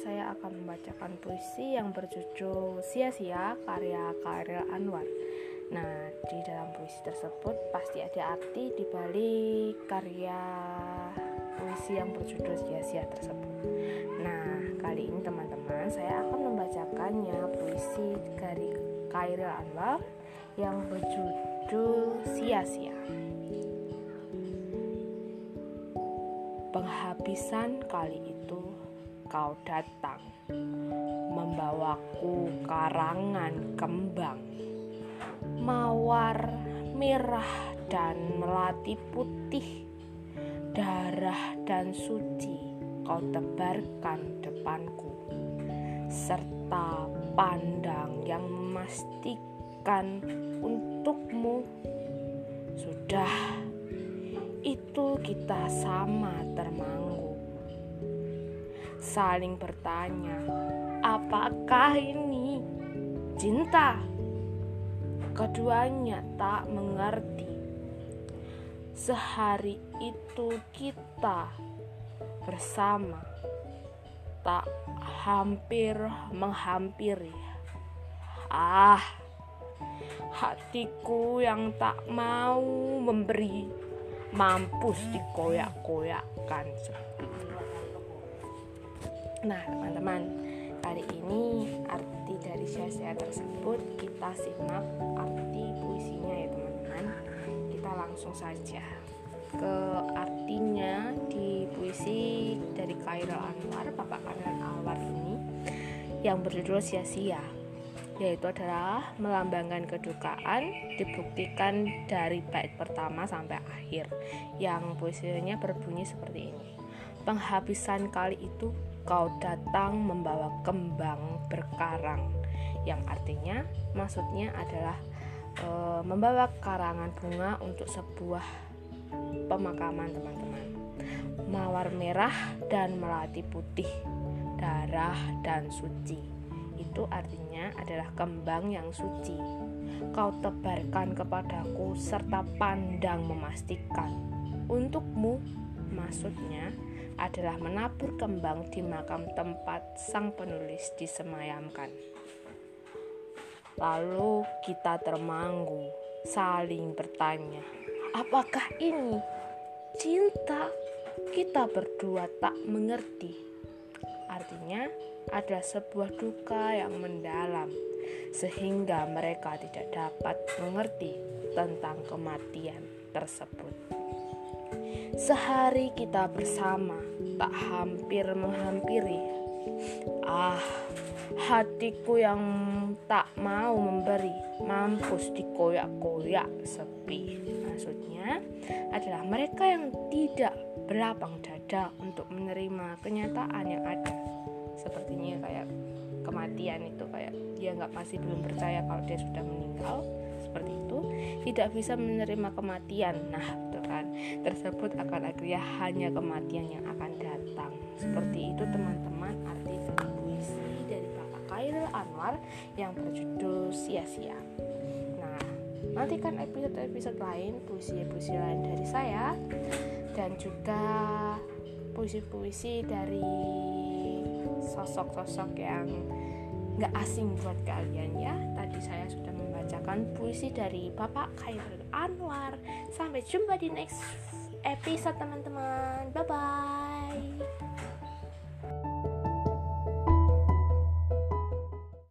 saya akan membacakan puisi yang berjudul Sia-sia karya Kairil Anwar. Nah, di dalam puisi tersebut pasti ada arti di balik karya puisi yang berjudul Sia-sia tersebut. Nah, kali ini teman-teman saya akan membacakannya puisi dari Kairil Anwar yang berjudul Sia-sia. Penghabisan kali itu kau datang membawaku karangan kembang. Mawar merah dan melati putih darah dan suci kau tebarkan depanku. Serta pandang yang memastikan untukmu sudah kita sama termanggu. Saling bertanya, apakah ini cinta? Keduanya tak mengerti. Sehari itu kita bersama tak hampir menghampiri. Ah, hatiku yang tak mau memberi mampus dikoyak-koyakkan seperti Nah, teman-teman, kali ini arti dari sia-sia tersebut kita simak arti puisinya ya, teman-teman. Kita langsung saja ke artinya di puisi dari Khairul Anwar, Bapak Khairul Anwar ini yang berjudul sia-sia yaitu adalah melambangkan kedukaan dibuktikan dari bait pertama sampai akhir yang puisinya berbunyi seperti ini. Penghabisan kali itu kau datang membawa kembang berkarang yang artinya maksudnya adalah e, membawa karangan bunga untuk sebuah pemakaman teman-teman. Mawar merah dan melati putih darah dan suci itu artinya adalah kembang yang suci. Kau tebarkan kepadaku serta pandang memastikan. Untukmu, maksudnya adalah menabur kembang di makam tempat sang penulis disemayamkan. Lalu kita termanggu, saling bertanya, apakah ini cinta? Kita berdua tak mengerti. Artinya, ada sebuah duka yang mendalam, sehingga mereka tidak dapat mengerti tentang kematian tersebut. Sehari kita bersama, tak hampir menghampiri. Ah, hatiku yang tak mau memberi, mampus dikoyak-koyak sepi. Maksudnya adalah mereka yang tidak berlapang dada untuk menerima kenyataan yang ada. Sepertinya kayak kematian itu kayak dia nggak masih belum percaya kalau dia sudah meninggal. Seperti itu. Tidak bisa menerima kematian. Nah betul kan? Tersebut akan akhirnya hanya kematian yang akan datang. Seperti itu teman-teman. Arti puisi dari Bapak Khairul Anwar yang berjudul sia-sia. Nah nantikan episode-episode lain puisi-puisi lain dari saya dan juga puisi-puisi dari sosok-sosok yang nggak asing buat kalian ya. Tadi saya sudah membacakan puisi dari Bapak Khairul Anwar. Sampai jumpa di next episode teman-teman